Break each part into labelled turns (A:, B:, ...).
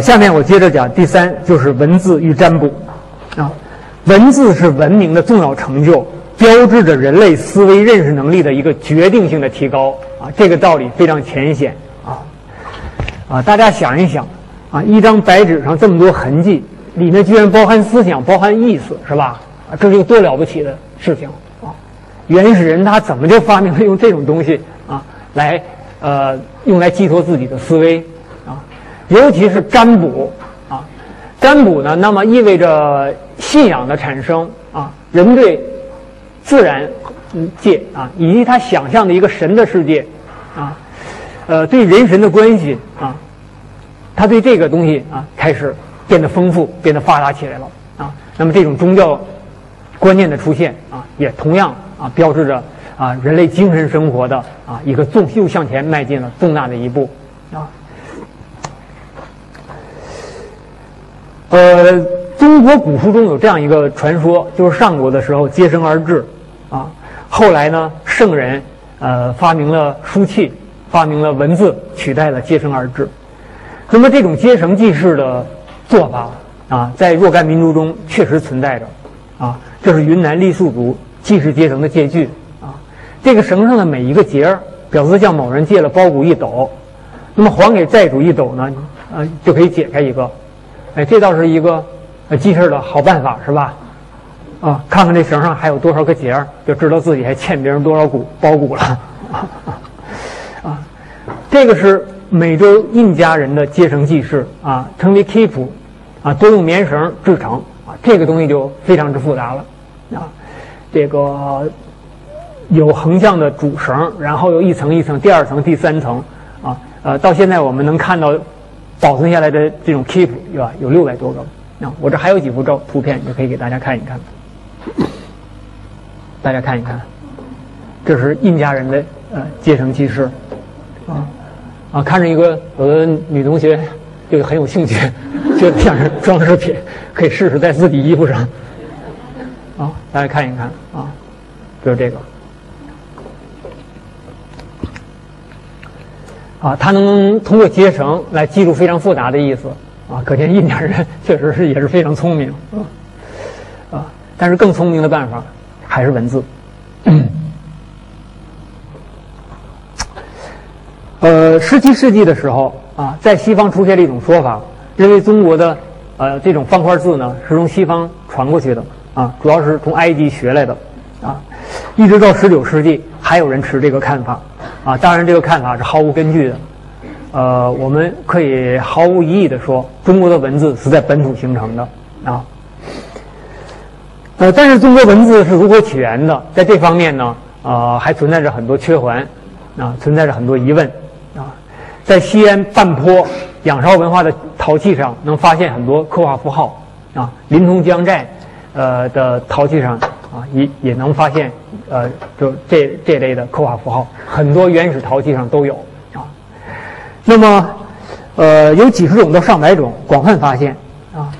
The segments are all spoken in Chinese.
A: 下面我接着讲第三，就是文字与占卜啊。文字是文明的重要成就，标志着人类思维认识能力的一个决定性的提高啊。这个道理非常浅显啊啊！大家想一想啊，一张白纸上这么多痕迹，里面居然包含思想、包含意思，是吧？啊，这是一个多了不起的事情啊！原始人他怎么就发明了用这种东西啊来呃用来寄托自己的思维啊？尤其是占卜啊，占卜呢，那么意味着。信仰的产生啊，人对自然界啊，以及他想象的一个神的世界啊，呃，对人神的关系啊，他对这个东西啊，开始变得丰富，变得发达起来了啊。那么这种宗教观念的出现啊，也同样啊，标志着啊，人类精神生活的啊一个重又向前迈进了重大的一步啊。呃。中国古书中有这样一个传说，就是上古的时候接绳而治，啊，后来呢圣人呃发明了书契，发明了文字，取代了接绳而治。那么这种接绳记事的做法啊，在若干民族中确实存在着，啊，这是云南傈僳族记事接绳的借据啊。这个绳上的每一个节儿，表示向某人借了包谷一斗，那么还给债主一斗呢，呃，就可以解开一个。哎，这倒是一个。记事的好办法是吧？啊，看看这绳上还有多少个结，就知道自己还欠别人多少股包谷了。啊，这个是美洲印加人的接绳记事啊，称为 keep，啊，多用棉绳制成啊，这个东西就非常之复杂了啊。这个有横向的主绳，然后有一层一层，第二层、第三层啊，呃，到现在我们能看到保存下来的这种 keep 有吧？有六百多个。啊，我这还有几幅照图片，也可以给大家看一看。大家看一看，这是印加人的呃接绳记事，啊啊，看着一个有的女同学就很有兴趣，觉得像是装饰品，可以试试在自己衣服上。啊，大家看一看啊，就是这个。啊，它能通过结绳来记录非常复杂的意思。啊，可见印第安人 确实是也是非常聪明啊，啊，但是更聪明的办法还是文字。呃，十七世纪的时候啊，在西方出现了一种说法，认为中国的呃这种方块字呢是从西方传过去的啊，主要是从埃及学来的啊，一直到十九世纪还有人持这个看法啊，当然这个看法是毫无根据的。呃，我们可以毫无疑义的说，中国的文字是在本土形成的啊。呃，但是中国文字是如何起源的，在这方面呢，呃，还存在着很多缺环啊，存在着很多疑问啊。在西安半坡仰韶文化的陶器上，能发现很多刻画符号啊。临潼江寨呃的陶器上啊，也也能发现呃，就这这类的刻画符号，很多原始陶器上都有啊。那么，呃，有几十种到上百种，广泛发现啊。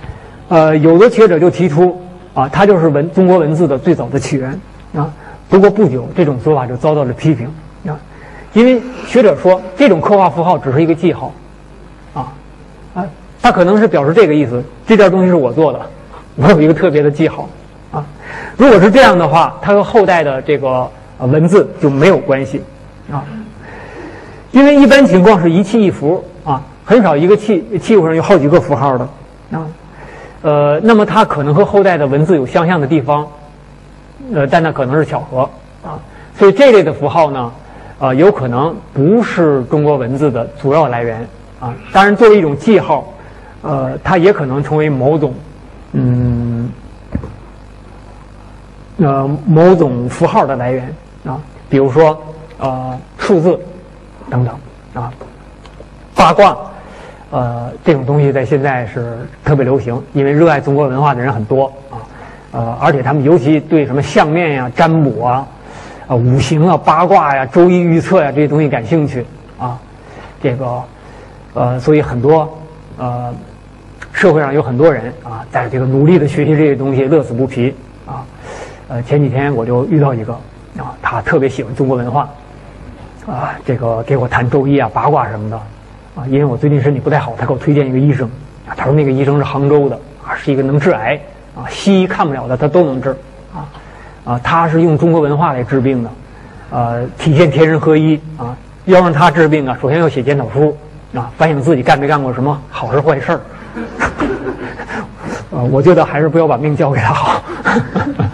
A: 呃，有的学者就提出啊，它就是文中国文字的最早的起源啊。不过不久，这种说法就遭到了批评啊，因为学者说这种刻画符号只是一个记号啊啊，它可能是表示这个意思：这件东西是我做的，我有一个特别的记号。如果是这样的话，它和后代的这个文字就没有关系啊。因为一般情况是一器一符啊，很少一个器器物上有好几个符号的啊，呃，那么它可能和后代的文字有相像的地方，呃，但那可能是巧合啊，所以这类的符号呢，啊，有可能不是中国文字的主要来源啊。当然，作为一种记号，呃，它也可能成为某种嗯，呃，某种符号的来源啊，比如说呃，数字。等等，啊，八卦，呃，这种东西在现在是特别流行，因为热爱中国文化的人很多啊，呃，而且他们尤其对什么相面呀、占卜啊、啊五行啊、八卦呀、周易预测呀这些东西感兴趣啊，这个，呃，所以很多呃，社会上有很多人啊，在这个努力的学习这些东西，乐此不疲，呃，前几天我就遇到一个啊，他特别喜欢中国文化。啊，这个给我谈周易啊、八卦什么的，啊，因为我最近身体不太好，他给我推荐一个医生，啊他说那个医生是杭州的啊，是一个能治癌啊，西医看不了的他都能治啊啊，他是用中国文化来治病的，呃，体现天人合一啊。要让他治病啊，首先要写检讨书啊，反省自己干没干过什么好事坏事儿。呃，我觉得还是不要把命交给他好。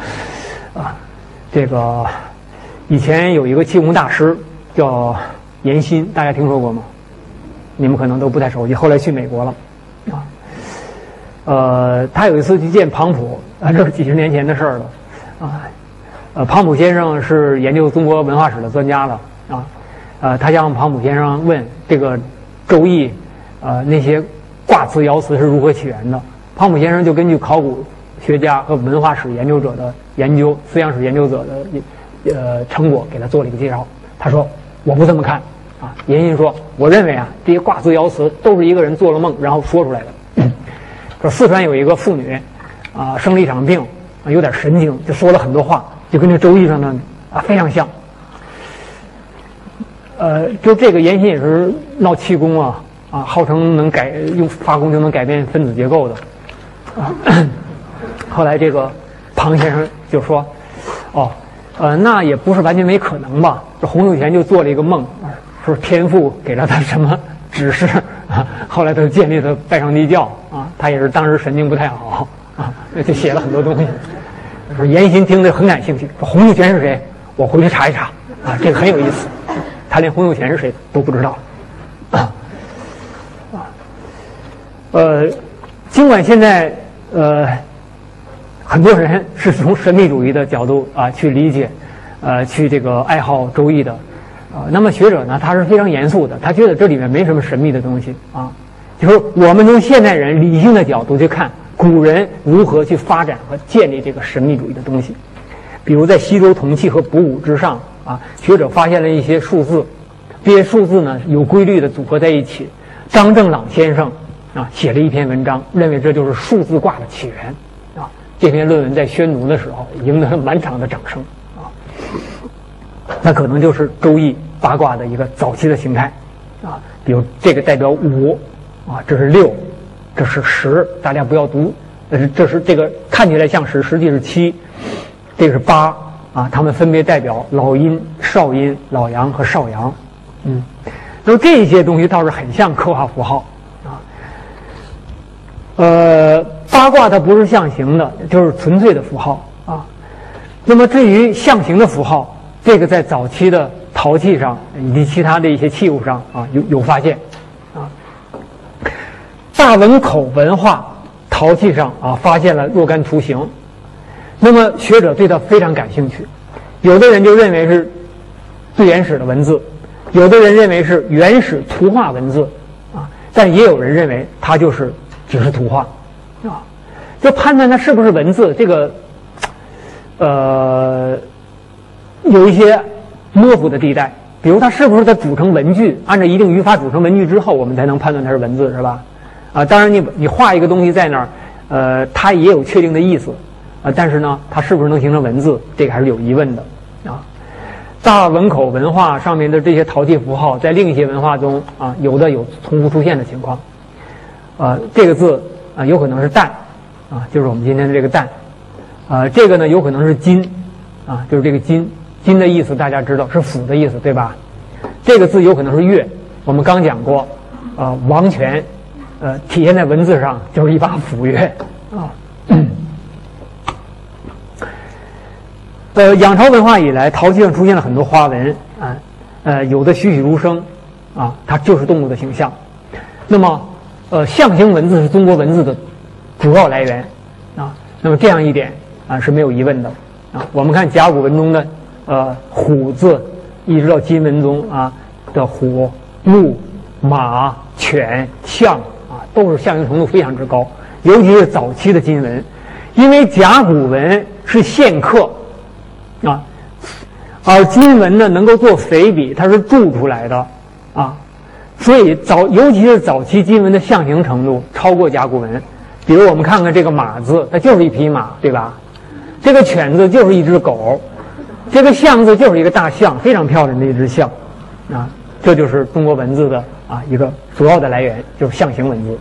A: 这个以前有一个气功大师叫严新，大家听说过吗？你们可能都不太熟悉。后来去美国了，啊，呃，他有一次去见庞普，啊，这是几十年前的事儿了，啊，呃，庞普先生是研究中国文化史的专家了，啊，呃，他向庞普先生问这个《周易》，呃，那些卦辞爻辞是如何起源的？庞普先生就根据考古学家和文化史研究者的研究、思想史研究者的呃成果，给他做了一个介绍。他说：“我不这么看啊。”严新说：“我认为啊，这些卦字爻辞都是一个人做了梦然后说出来的。说四川有一个妇女啊，生了一场病，啊有点神经，就说了很多话，就跟这《周易》上的啊非常像。呃，就这个严新也是闹气功啊啊，号称能改用发功就能改变分子结构的。”啊，后来这个庞先生就说：“哦，呃，那也不是完全没可能吧？这洪秀全就做了一个梦，说天父给了他什么指示啊？后来他就建立了拜上帝教啊。他也是当时神经不太好啊，就写了很多东西。说严新听得很感兴趣，说洪秀全是谁？我回去查一查啊，这个很有意思。他连洪秀全是谁都不知道啊啊，呃，尽管现在。”呃，很多人是从神秘主义的角度啊去理解，呃，去这个爱好周易的，啊，那么学者呢，他是非常严肃的，他觉得这里面没什么神秘的东西啊，就是我们从现代人理性的角度去看古人如何去发展和建立这个神秘主义的东西，比如在西周铜器和卜牒之上啊，学者发现了一些数字，这些数字呢有规律的组合在一起，张正朗先生。啊，写了一篇文章，认为这就是数字卦的起源。这篇论文在宣读的时候赢得了满场的掌声。啊，那可能就是周易八卦的一个早期的形态。啊，比如这个代表五，啊，这是六，这是十，大家不要读，这是这是这个看起来像十，实际是七，这个是八，啊，它们分别代表老阴、少阴、老阳和少阳。嗯，那么这些东西倒是很像刻画符号啊。呃，八卦它不是象形的，就是纯粹的符号啊。那么至于象形的符号，这个在早期的陶器上以及其他的一些器物上啊有有发现啊。大汶口文化陶器上啊发现了若干图形，那么学者对它非常感兴趣，有的人就认为是最原始的文字，有的人认为是原始图画文字啊，但也有人认为它就是。只是图画，就判断它是不是文字，这个，呃，有一些模糊的地带。比如它是不是在组成文句，按照一定语法组成文句之后，我们才能判断它是文字，是吧？啊，当然你你画一个东西在那儿，呃，它也有确定的意思，啊，但是呢，它是不是能形成文字，这个还是有疑问的，啊。大文口文化上面的这些陶器符号，在另一些文化中啊，有的有重复出现的情况。啊，这个字啊，有可能是“蛋”，啊，就是我们今天的这个“蛋”，啊，这个呢，有可能是“金”，啊，就是这个“金”，“金”的意思大家知道是斧的意思，对吧？这个字有可能是“月”，我们刚讲过，啊，王权，呃，体现在文字上就是一把斧钺，啊。呃，仰韶文化以来，陶器上出现了很多花纹，啊，呃，有的栩栩如生，啊，它就是动物的形象，那么。呃，象形文字是中国文字的主要来源啊。那么这样一点啊是没有疑问的啊。我们看甲骨文中的呃虎字，一直到金文中啊的虎、鹿、马、犬、象啊，都是象形程度非常之高。尤其是早期的金文，因为甲骨文是线刻啊，而金文呢能够做肥笔，它是铸出来的啊。所以早，尤其是早期金文的象形程度超过甲骨文。比如我们看看这个“马”字，它就是一匹马，对吧？这个“犬”字就是一只狗，这个“象”字就是一个大象，非常漂亮的一只象。啊，这就是中国文字的啊一个主要的来源，就是象形文字。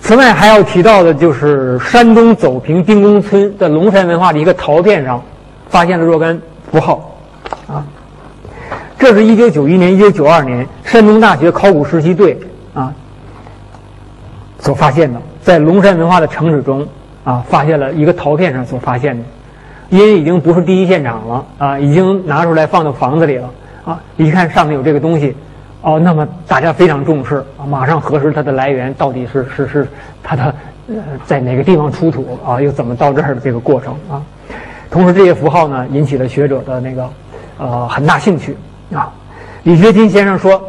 A: 此外还要提到的就是山东邹平丁公村的龙山文化的一个陶片上，发现了若干符号，啊，这是一九九一年、一九九二年山东大学考古实习队啊所发现的，在龙山文化的城址中啊发现了一个陶片上所发现的，因为已经不是第一现场了啊，已经拿出来放到房子里了啊，一看上面有这个东西。哦，那么大家非常重视啊，马上核实它的来源到底是是是它的呃在哪个地方出土啊，又怎么到这儿的这个过程啊。同时，这些符号呢引起了学者的那个呃很大兴趣啊。李学勤先生说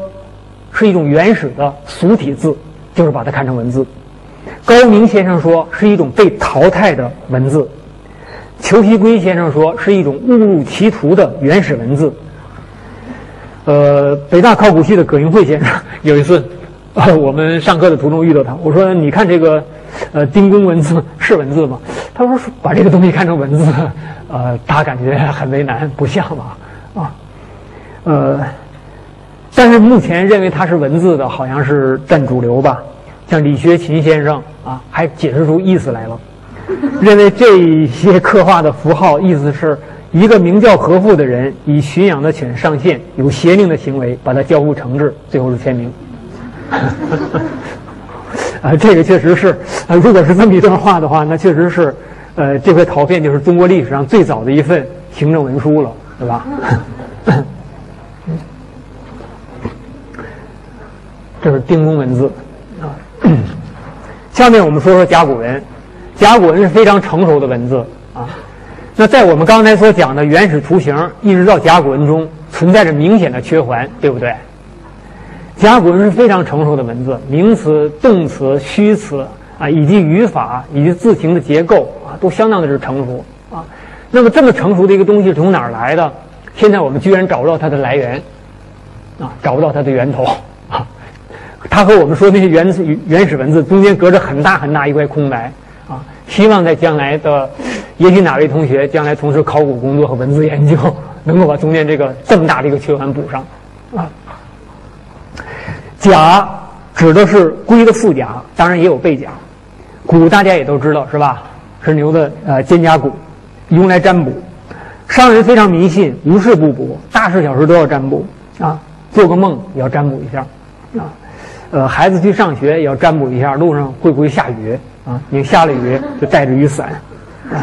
A: 是一种原始的俗体字，就是把它看成文字。高明先生说是一种被淘汰的文字。裘锡圭先生说是一种误入歧途的原始文字。呃，北大考古系的葛英慧先生有一次，呃，我们上课的途中遇到他，我说：“你看这个，呃，丁公文字是文字吗？”他说：“把这个东西看成文字，呃，他感觉很为难，不像吧？啊，呃，但是目前认为它是文字的，好像是占主流吧。像李学勤先生啊，还解释出意思来了，认为这些刻画的符号意思是。”一个名叫何父的人以驯养的犬上线，有邪佞的行为，把它交付惩治，最后是签名。啊，这个确实是，啊，如果是这么一段话的话，那确实是，呃，这块陶片就是中国历史上最早的一份行政文书了，对吧？这是丁公文字啊。下面我们说说甲骨文，甲骨文是非常成熟的文字啊。那在我们刚才所讲的原始图形，一直到甲骨文中，存在着明显的缺环，对不对？甲骨文是非常成熟的文字，名词、动词、虚词啊，以及语法以及字形的结构啊，都相当的是成熟啊。那么这么成熟的一个东西从哪儿来的？现在我们居然找不到它的来源啊，找不到它的源头它和我们说那些原始原始文字中间隔着很大很大一块空白啊。希望在将来的。也许哪位同学将来从事考古工作和文字研究，能够把中间这个这么大的一个缺憾补上，啊。甲指的是龟的腹甲，当然也有背甲。骨大家也都知道是吧？是牛的呃肩胛骨，用来占卜。商人非常迷信，无事不卜，大事小事都要占卜啊。做个梦也要占卜一下。呃，孩子去上学也要占卜一下，路上会不会下雨啊？你下了雨就带着雨伞。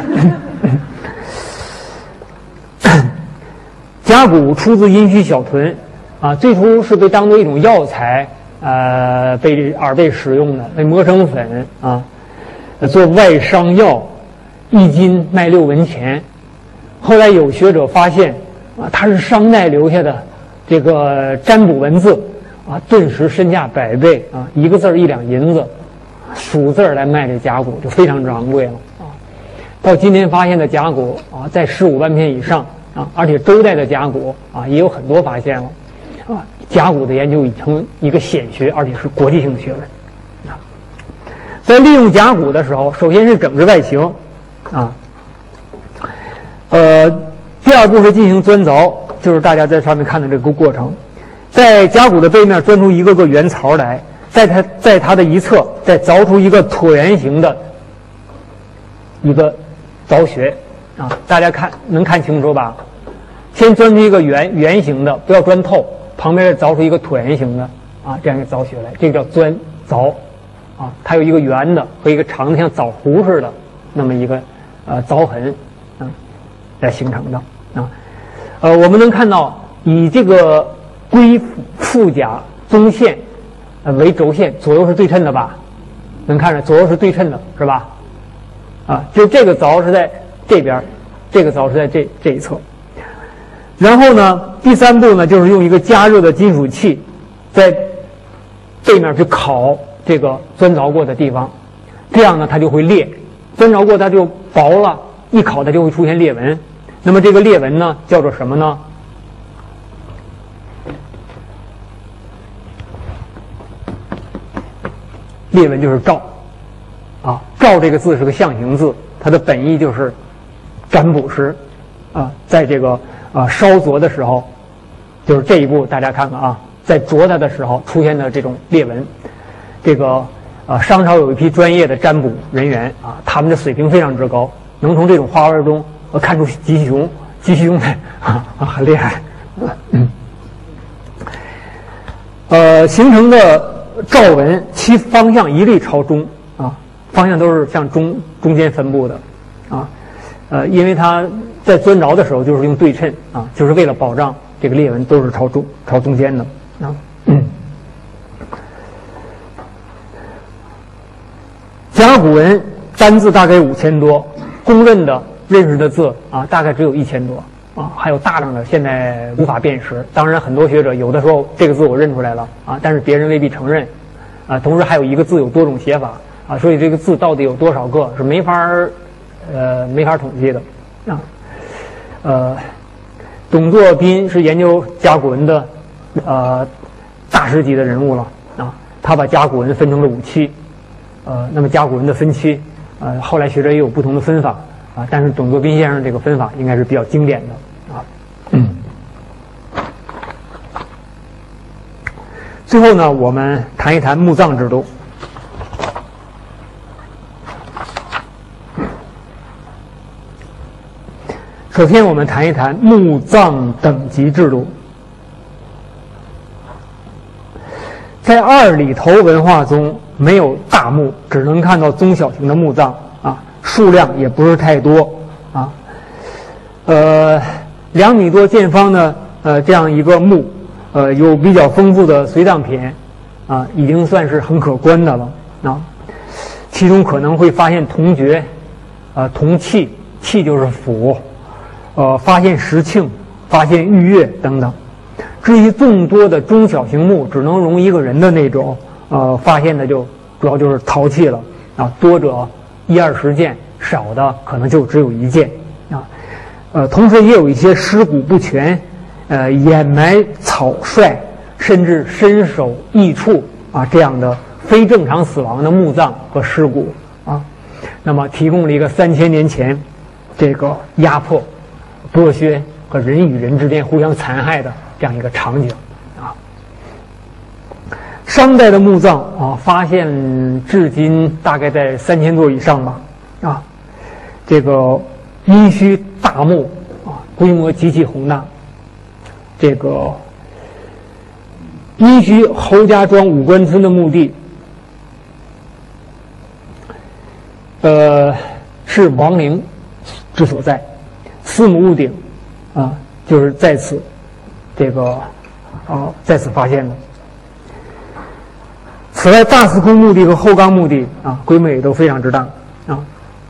A: 甲骨出自殷墟小屯，啊，最初是被当做一种药材，呃，被耳被使用的，被磨成粉啊，做外伤药，一斤卖六文钱。后来有学者发现，啊，它是商代留下的这个占卜文字，啊，顿时身价百倍啊，一个字一两银子，数字来卖这甲骨就非常之昂贵了啊。到今天发现的甲骨啊，在十五万片以上啊，而且周代的甲骨啊也有很多发现了，啊，甲骨的研究已成一个显学，而且是国际性的学问。啊，在利用甲骨的时候，首先是整治外形，啊，呃，第二步是进行钻凿，就是大家在上面看的这个过程，在甲骨的背面钻出一个个圆槽来，在它在它的一侧再凿出一个椭圆形的一个。凿穴，啊，大家看能看清楚吧？先钻出一个圆圆形的，不要钻透，旁边再凿出一个椭圆形的，啊，这样一个凿穴来，这个叫钻凿，啊，它有一个圆的和一个长的像枣核似的那么一个呃凿痕，啊，来形成的，啊，呃，我们能看到以这个归附甲中线呃为轴线，左右是对称的吧？能看着左右是对称的，是吧？啊，就这个凿是在这边，这个凿是在这这一侧。然后呢，第三步呢，就是用一个加热的金属器，在背面去烤这个钻凿过的地方，这样呢，它就会裂。钻凿过它就薄了，一烤它就会出现裂纹。那么这个裂纹呢，叫做什么呢？裂纹就是罩。啊，赵这个字是个象形字，它的本意就是占卜时，啊，在这个啊烧灼的时候，就是这一步，大家看看啊，在灼它的时候出现的这种裂纹，这个啊，商朝有一批专业的占卜人员啊，他们的水平非常之高，能从这种花纹中看出吉凶，吉凶的 啊很厉害。呃，形成的赵文其方向一律朝中啊，方向都是向中中间分布的啊，呃，因为它在钻凿的时候就是用对称啊，就是为了保障这个裂纹都是朝中朝中间的啊。甲骨文单字大概五千多，公认的认识的字啊，大概只有一千多啊，还有大量的现在无法辨识。当然，很多学者有的时候这个字我认出来了啊，但是别人未必承认啊。同时，还有一个字有多种写法啊，所以这个字到底有多少个是没法呃没法统计的啊。呃，董作宾是研究甲骨文的呃大师级的人物了啊，他把甲骨文分成了五期。呃，那么甲骨文的分期，呃，后来学者也有不同的分法啊，但是董作宾先生这个分法应该是比较经典的啊。嗯。最后呢，我们谈一谈墓葬制度。首先，我们谈一谈墓葬等级制度。在二里头文化中。没有大墓，只能看到中小型的墓葬啊，数量也不是太多啊。呃，两米多见方的呃这样一个墓，呃，有比较丰富的随葬品啊，已经算是很可观的了啊。其中可能会发现铜爵，啊，铜器，器就是斧，呃，发现石磬，发现玉钺等等。至于众多的中小型墓，只能容一个人的那种。呃，发现的就主要就是陶器了啊，多者一二十件，少的可能就只有一件啊。呃，同时也有一些尸骨不全，呃，掩埋草率，甚至身首异处啊这样的非正常死亡的墓葬和尸骨啊，那么提供了一个三千年前这个压迫、剥削和人与人之间互相残害的这样一个场景啊。商代的墓葬啊，发现至今大概在三千座以上吧，啊，这个殷墟大墓啊，规模极其宏大。这个殷墟侯家庄五官村的墓地，呃，是王陵之所在，四母屋顶啊，就是在此，这个啊，在此发现的。此外，大司空墓地和后岗墓地啊，规模也都非常之大啊。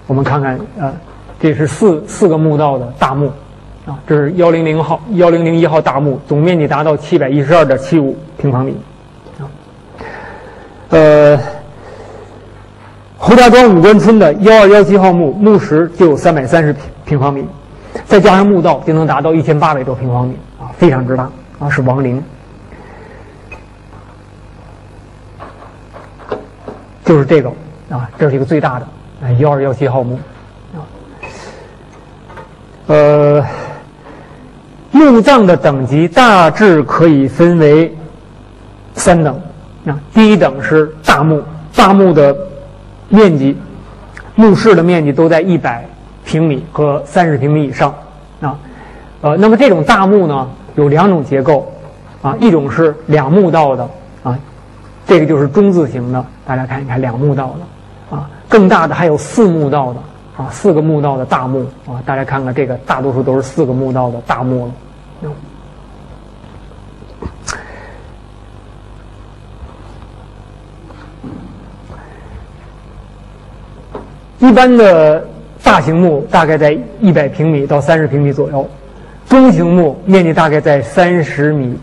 A: 我们看看啊，这是四四个墓道的大墓啊，这是幺零零号、幺零零一号大墓，总面积达到七百一十二点七五平方米啊。呃，侯家庄五官村的幺二幺七号墓，墓石就有三百三十平平方米，再加上墓道，就能达到一千八百多平方米啊，非常之大啊，是王陵。就是这个啊，这是一个最大的，哎，幺二幺七号墓啊。呃，墓葬的等级大致可以分为三等啊。第一等是大墓，大墓的面积，墓室的面积都在一百平米和三十平米以上啊。呃，那么这种大墓呢，有两种结构啊，一种是两墓道的啊。这个就是中字形的，大家看一看，两墓道的，啊，更大的还有四墓道的，啊，四个墓道的大墓，啊，大家看看这个，大多数都是四个墓道的大墓了。一般的大型墓大概在一百平米到三十平米左右，中型墓面积大概在三十米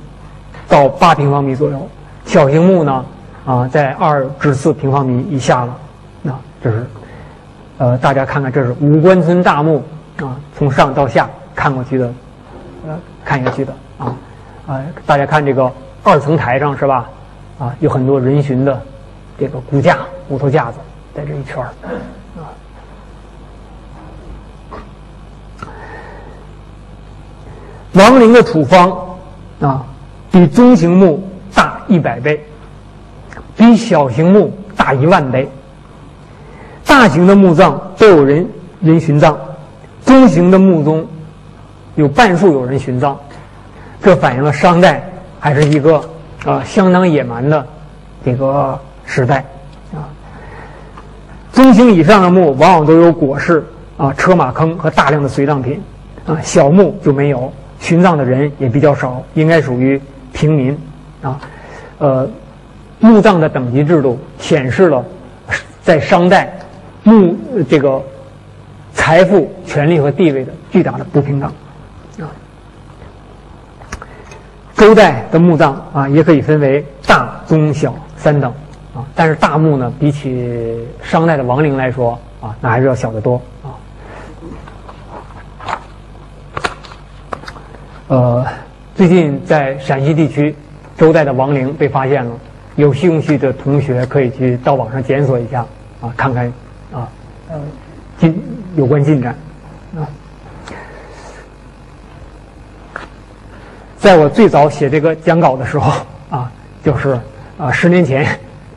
A: 到八平方米左右，小型墓呢？啊，在二至四平方米以下了，那这是，呃，大家看看，这是五官村大墓啊，从上到下看过去的，呃，看下去的啊，啊，大家看这个二层台上是吧？啊，有很多人形的这个骨架、骨头架子在这一圈儿啊。王陵的土方啊，比中型墓大一百倍。比小型墓大一万倍。大型的墓葬都有人人殉葬，中型的墓中有半数有人殉葬，这反映了商代还是一个啊相当野蛮的这个时代啊。中型以上的墓往往都有椁室啊、车马坑和大量的随葬品啊，小墓就没有，殉葬的人也比较少，应该属于平民啊。呃，墓葬的等级制度显示了在商代。墓这个财富、权力和地位的巨大的不平等啊。周代的墓葬啊，也可以分为大、中、小三等啊。但是大墓呢，比起商代的王陵来说啊，那还是要小得多啊。呃，最近在陕西地区，周代的王陵被发现了，有兴趣的同学可以去到网上检索一下啊，看看。呃，进有关进展啊，在我最早写这个讲稿的时候啊，就是啊十年前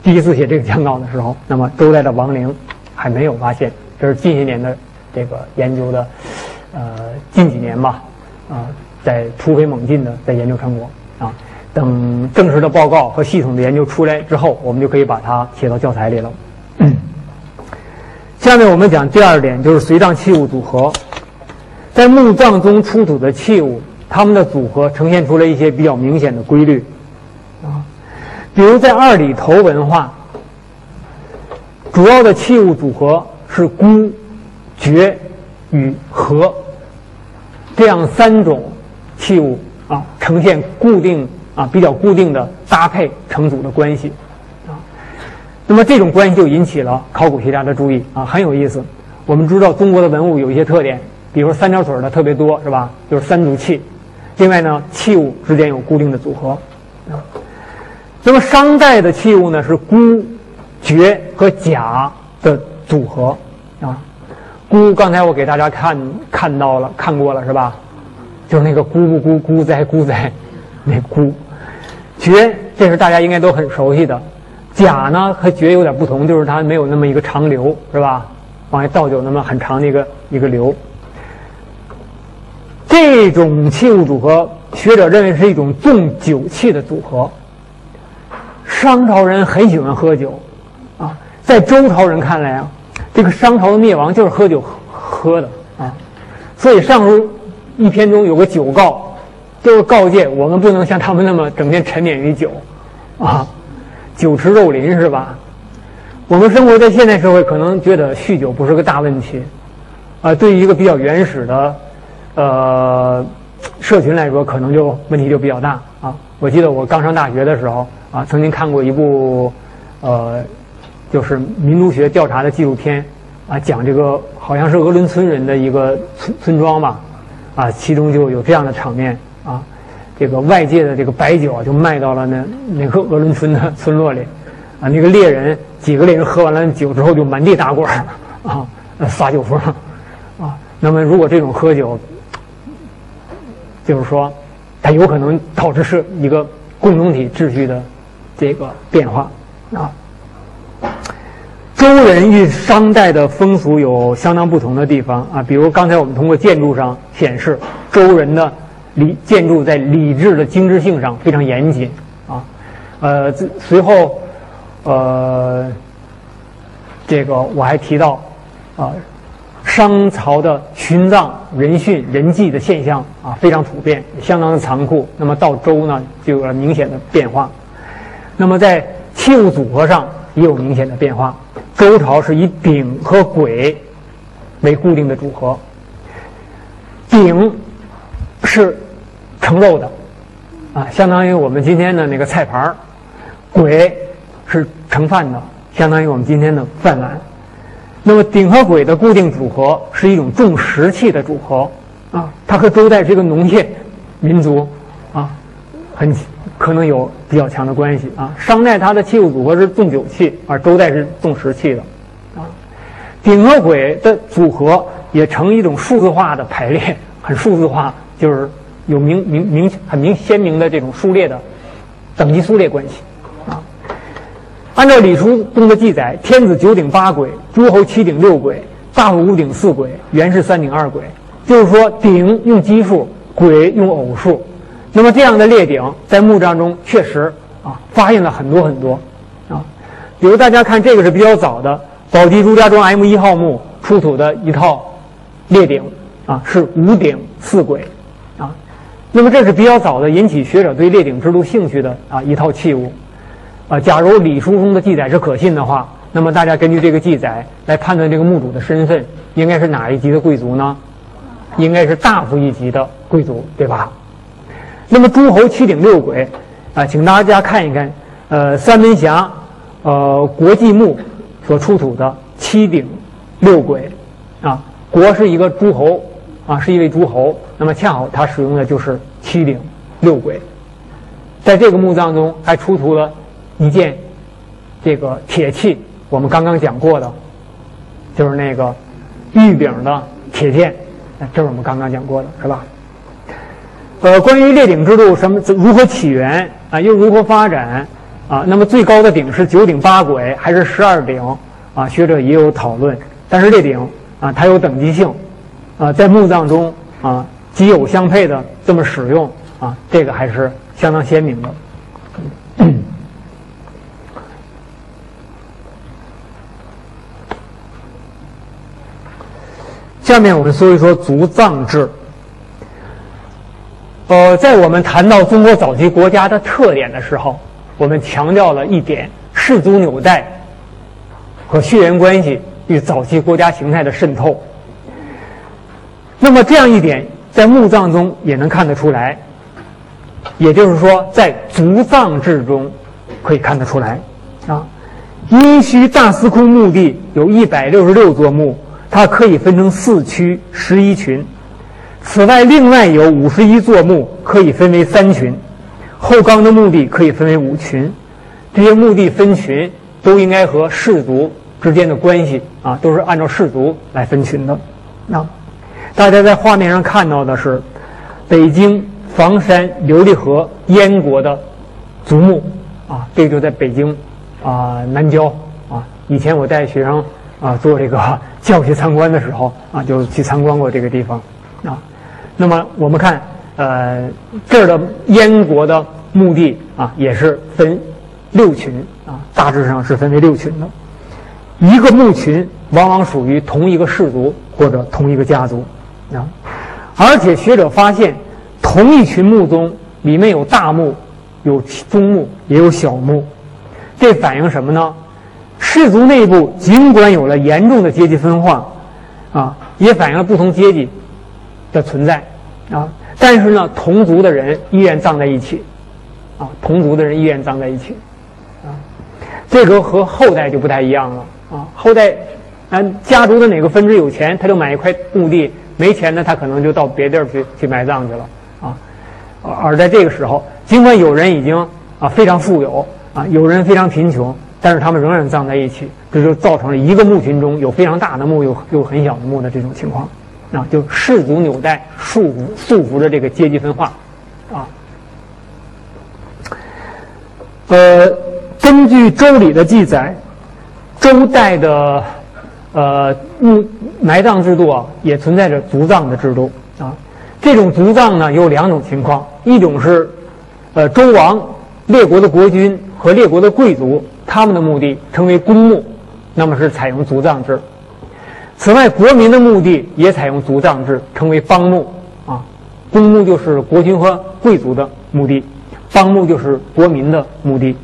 A: 第一次写这个讲稿的时候，那么周代的亡灵还没有发现，这是近些年的这个研究的呃近几年吧啊，在突飞猛进的在研究成果啊，等正式的报告和系统的研究出来之后，我们就可以把它写到教材里了。下面我们讲第二点，就是随葬器物组合。在墓葬中出土的器物，它们的组合呈现出了一些比较明显的规律，啊，比如在二里头文化，主要的器物组合是孤、爵与和这样三种器物啊，呈现固定啊比较固定的搭配成组的关系。那么这种关系就引起了考古学家的注意啊，很有意思。我们知道中国的文物有一些特点，比如三条腿的特别多，是吧？就是三组器。另外呢，器物之间有固定的组合。那么商代的器物呢是孤、爵和甲的组合啊。孤刚才我给大家看看到了看过了是吧？就是那个孤不孤孤哉孤哉，那孤。爵这是大家应该都很熟悉的。甲呢和爵有点不同，就是它没有那么一个长流，是吧？往外倒酒那么很长的一个一个流。这种器物组合，学者认为是一种重酒器的组合。商朝人很喜欢喝酒，啊，在周朝人看来啊，这个商朝的灭亡就是喝酒喝的啊，所以《上书》一篇中有个酒告，就是告诫我们不能像他们那么整天沉湎于酒，啊。酒池肉林是吧？我们生活在现代社会，可能觉得酗酒不是个大问题，啊，对于一个比较原始的，呃，社群来说，可能就问题就比较大啊。我记得我刚上大学的时候啊，曾经看过一部，呃，就是民族学调查的纪录片，啊，讲这个好像是俄伦村人的一个村村庄吧，啊，其中就有这样的场面啊。这个外界的这个白酒啊，就卖到了那那个俄伦村的 村落里，啊，那个猎人几个猎人喝完了酒之后就满地打滚，啊，撒酒疯，啊，那么如果这种喝酒，就是说，它有可能导致是一个共同体秩序的这个变化，啊，周人与商代的风俗有相当不同的地方啊，比如刚才我们通过建筑上显示，周人的。礼建筑在礼制的精致性上非常严谨啊，呃，随后，呃，这个我还提到啊，商朝的殉葬、人殉、人祭的现象啊非常普遍，相当的残酷。那么到周呢，就有了明显的变化。那么在器物组合上也有明显的变化。周朝是以鼎和簋为固定的组合，鼎是。盛肉的，啊，相当于我们今天的那个菜盘儿；鬼是盛饭的，相当于我们今天的饭碗。那么鼎和鬼的固定组合是一种重石器的组合，啊，它和周代是一个农业民族，啊，很可能有比较强的关系啊。商代它的器物组合是重酒器，而周代是重石器的，啊，鼎和鬼的组合也成一种数字化的排列，很数字化，就是。有明明明很明鲜明的这种数列的等级数列关系，啊，按照礼书中的记载，天子九鼎八簋，诸侯七鼎六簋，大夫五鼎四簋，元氏三鼎二簋。就是说，鼎用奇数，簋用偶数。那么这样的列鼎在墓葬中确实啊发现了很多很多啊。比如大家看这个是比较早的宝鸡朱家庄 M 一号墓出土的一套列鼎啊，是五鼎四簋。那么这是比较早的引起学者对列鼎制度兴趣的啊一套器物啊。假如礼书中的记载是可信的话，那么大家根据这个记载来判断这个墓主的身份，应该是哪一级的贵族呢？应该是大夫一级的贵族，对吧？那么诸侯七鼎六簋，啊，请大家看一看，呃，三门峡，呃，国际墓所出土的七鼎六簋，啊，国是一个诸侯，啊，是一位诸侯，那么恰好他使用的就是七鼎六簋，在这个墓葬中还出土了一件这个铁器，我们刚刚讲过的，就是那个玉柄的铁剑，这是我们刚刚讲过的，是吧？呃，关于列鼎制度什么如何起源啊，又如何发展啊？那么最高的鼎是九鼎八簋还是十二鼎啊？学者也有讨论。但是列鼎啊，它有等级性啊，在墓葬中啊，奇偶相配的这么使用啊，这个还是相当鲜明的。下面我们说一说族葬制。呃，在我们谈到中国早期国家的特点的时候，我们强调了一点氏族纽带和血缘关系与早期国家形态的渗透。那么这样一点在墓葬中也能看得出来，也就是说，在族葬制中可以看得出来啊。殷墟大司空墓地有一百六十六座墓，它可以分成四区十一群。此外，另外有五十一座墓可以分为三群，后冈的墓地可以分为五群。这些墓地分群都应该和氏族之间的关系啊，都是按照氏族来分群的。那大家在画面上看到的是北京房山琉璃河燕国的族墓啊，这个就在北京啊南郊啊。以前我带学生啊做这个 教学参观的时候啊，就去参观过这个地方啊。那么我们看，呃，这儿的燕国的墓地啊，也是分六群啊，大致上是分为六群的。一个墓群往往属于同一个氏族或者同一个家族啊，而且学者发现，同一群墓中里面有大墓、有中墓，也有小墓，这反映什么呢？氏族内部尽管有了严重的阶级分化，啊，也反映了不同阶级。的存在啊，但是呢，同族的人依然葬在一起，啊，同族的人依然葬在一起，啊，这个和后代就不太一样了啊。后代，嗯，家族的哪个分支有钱，他就买一块墓地；没钱呢，他可能就到别地儿去去埋葬去了啊。而在这个时候，尽管有人已经啊非常富有啊，有人非常贫穷，但是他们仍然葬在一起，这就造成了一个墓群中有非常大的墓，有有很小的墓的这种情况。啊，就氏族纽带束缚束缚着这个阶级分化，啊，呃，根据《周礼》的记载，周代的呃墓埋葬制度啊，也存在着族葬的制度啊。这种族葬呢，有两种情况：一种是呃周王列国的国君和列国的贵族，他们的墓地称为公墓，那么是采用族葬制。此外，国民的墓地也采用族葬制，称为方墓。啊，公墓就是国君和贵族的墓地，方墓就是国民的墓地。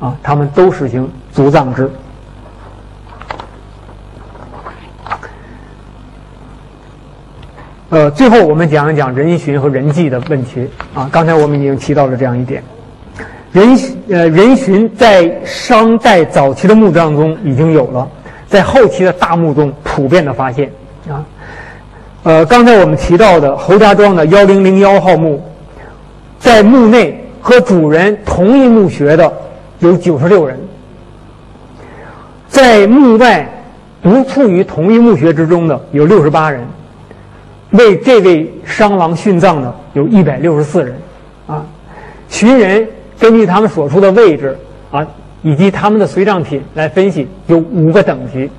A: 啊，他们都实行族葬制。呃，最后我们讲一讲人寻和人祭的问题。啊，刚才我们已经提到了这样一点：人呃人寻在商代早期的墓葬中已经有了。在后期的大墓中普遍的发现，啊，呃，刚才我们提到的侯家庄的幺零零幺号墓，在墓内和主人同一墓穴的有九十六人，在墓外不处于同一墓穴之中的有六十八人，为这位商王殉葬的有一百六十四人，啊，寻人根据他们所处的位置啊，以及他们的随葬品来分析，有五个等级，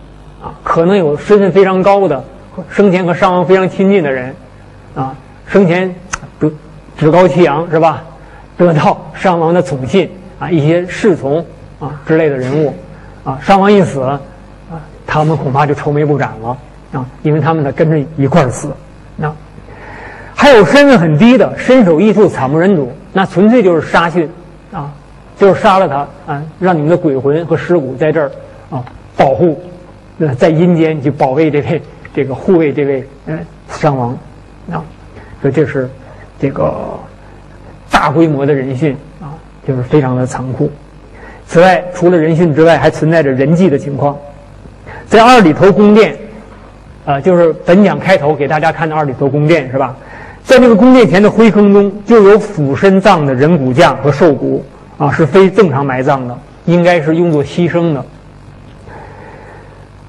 A: 啊，可能有身份非常高的，生前和商王非常亲近的人，啊，生前得趾高气扬是吧？得到商王的宠信啊，一些侍从啊之类的人物，啊，商王一死，啊，他们恐怕就愁眉不展了。啊，因为他们得跟着一块儿死。那还有身份很低的，身首异处，惨不忍睹，那纯粹就是杀殉啊，就是杀了他啊，让你们的鬼魂和尸骨在这儿啊保护，呃，在阴间去保卫这位这个护卫这位呃伤亡啊，所以这是这个。大规模的人殉啊，就是非常的残酷。此外，除了人殉之外，还存在着人祭的情况。在二里头宫殿，啊，就是本讲开头给大家看的二里头宫殿是吧？在这个宫殿前的灰坑中，就有俯身葬的人骨架和兽骨啊，是非正常埋葬的，应该是用作牺牲的。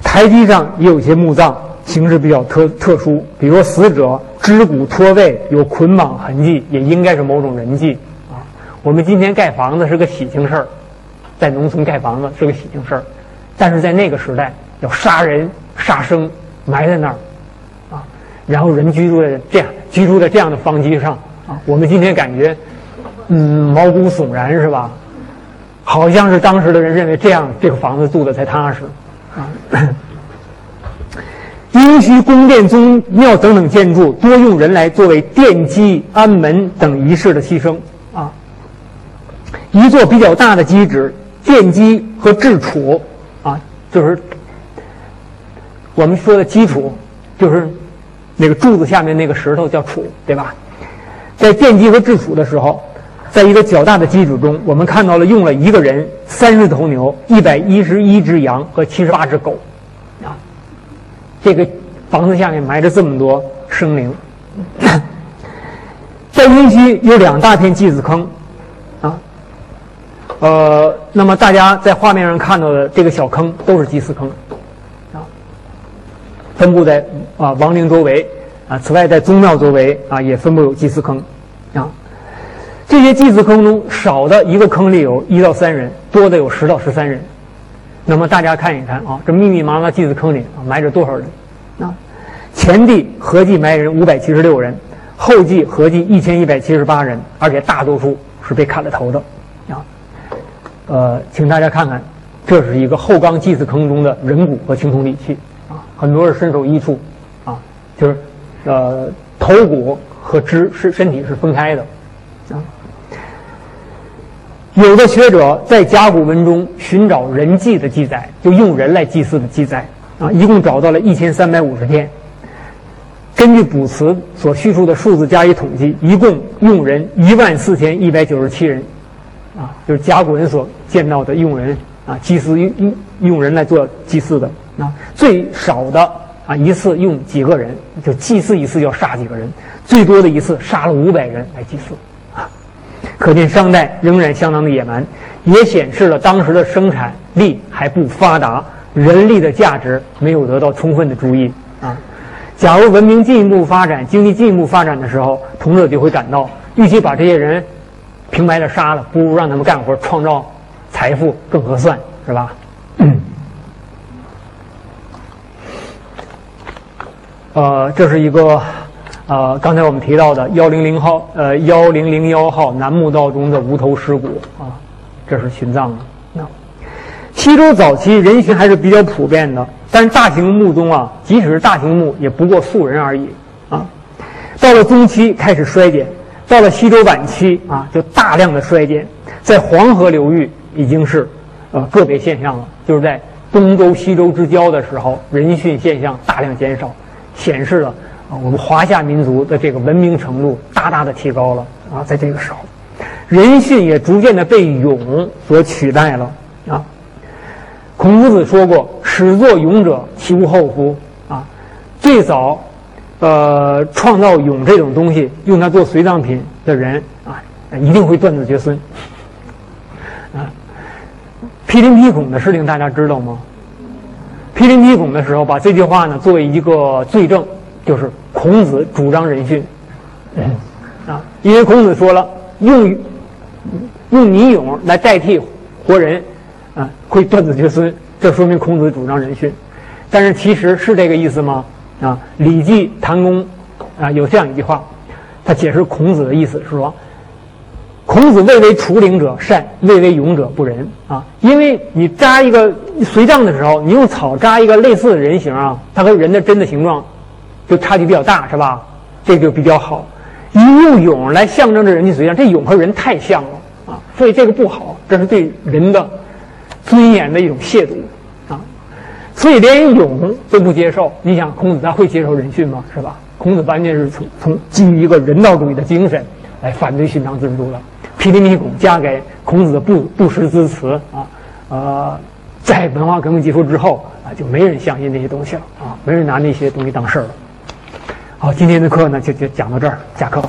A: 台基上也有些墓葬。形式比较特特殊，比如死者肢骨脱位，有捆绑痕迹，也应该是某种人迹啊。我们今天盖房子是个喜庆事儿，在农村盖房子是个喜庆事儿，但是在那个时代要杀人杀生埋在那儿啊，然后人居住在这样居住在这样的房基上啊，我们今天感觉嗯毛骨悚然是吧？好像是当时的人认为这样这个房子住的才踏实啊。殷墟宫殿、宗庙等等建筑，多用人来作为奠基、安门等仪式的牺牲啊。一座比较大的基址，奠基和置础啊，就是我们说的基础，就是那个柱子下面那个石头叫础，对吧？在奠基和制础的时候，在一个较大的基础中，我们看到了用了一个人、三十头牛、一百一十一只羊和七十八只狗。啊这个房子下面埋着这么多生灵，在殷墟有两大片祭祀坑，啊，呃，那么大家在画面上看到的这个小坑都是祭祀坑，分布在啊亡灵周围，啊，此外在宗庙周围啊也分布有祭祀坑，啊，这些祭祀坑中少的一个坑里有一到三人，多的有十到十三人。那么大家看一看啊，这密密麻麻祭祀坑里啊埋着多少人？啊，前地合计埋人五百七十六人，后继合计一千一百七十八人，而且大多数是被砍了头的。啊，呃，请大家看看，这是一个后冈祭祀坑中的人骨和青铜礼器，很多是身首异处，啊，就是呃头骨和肢是身体是分开的，啊。有的学者在甲骨文中寻找人祭的记载，就用人来祭祀的记载啊，一共找到了一千三百五十篇。根据卜辞所叙述的数字加以统计，一共用人一万四千一百九十七人，啊，就是甲骨文所见到的用人啊祭祀用用用人来做祭祀的啊，最少的啊一次用几个人，就祭祀一次要杀几个人，最多的一次杀了五百人来祭祀。啊可见商代仍然相当的野蛮，也显示了当时的生产力还不发达，人力的价值没有得到充分的注意啊。假如文明进一步发展，经济进一步发展的时候，同者就会感到，与其把这些人平白的杀了，不如让他们干活，创造财富更合算，是吧？呃，这是一个。呃，刚才我们提到的幺零零号，呃，幺零零幺号楠木道中的无头尸骨啊，这是殉葬的。那西周早期人形还是比较普遍的，但是大型墓中啊，即使是大型墓，也不过数人而已啊。到了中期开始衰减，到了西周晚期啊，就大量的衰减，在黄河流域已经是呃个别现象了，就是在东周西周之交的时候，人殉现象大量减少，显示了。啊，我们华夏民族的这个文明程度大大的提高了啊，在这个时候，人殉也逐渐的被勇所取代了啊。孔夫子说过：“始作俑者，其无后乎？”啊，最早，呃，创造俑这种东西，用它做随葬品的人啊，一定会断子绝孙。啊，批林批孔的事情大家知道吗？批林批孔的时候，把这句话呢作为一个罪证。就是孔子主张人殉，啊，因为孔子说了，用用泥俑来代替活人，啊，会断子绝孙，这说明孔子主张人训。但是其实是这个意思吗？啊，《礼记·谭公》啊有这样一句话，他解释孔子的意思是说：“孔子谓为除灵者善，谓为勇者不仁。”啊，因为你扎一个随葬的时候，你用草扎一个类似的人形啊，它和人的真的形状就差距比较大，是吧？这就比较好。一用俑来象征着人体随葬，这俑和人太像了啊，所以这个不好，这是对人的尊严的一种亵渎啊。所以连俑都不接受，你想孔子他会接受人训吗？是吧？孔子完全是从从基于一个人道主义的精神来反对殉葬制度的。毗陵迷拱加给孔子的不不实之词啊，呃，在文化革命结束之后啊，就没人相信那些东西了啊，没人拿那些东西当事儿了。好，今天的课呢就就讲到这儿，下课。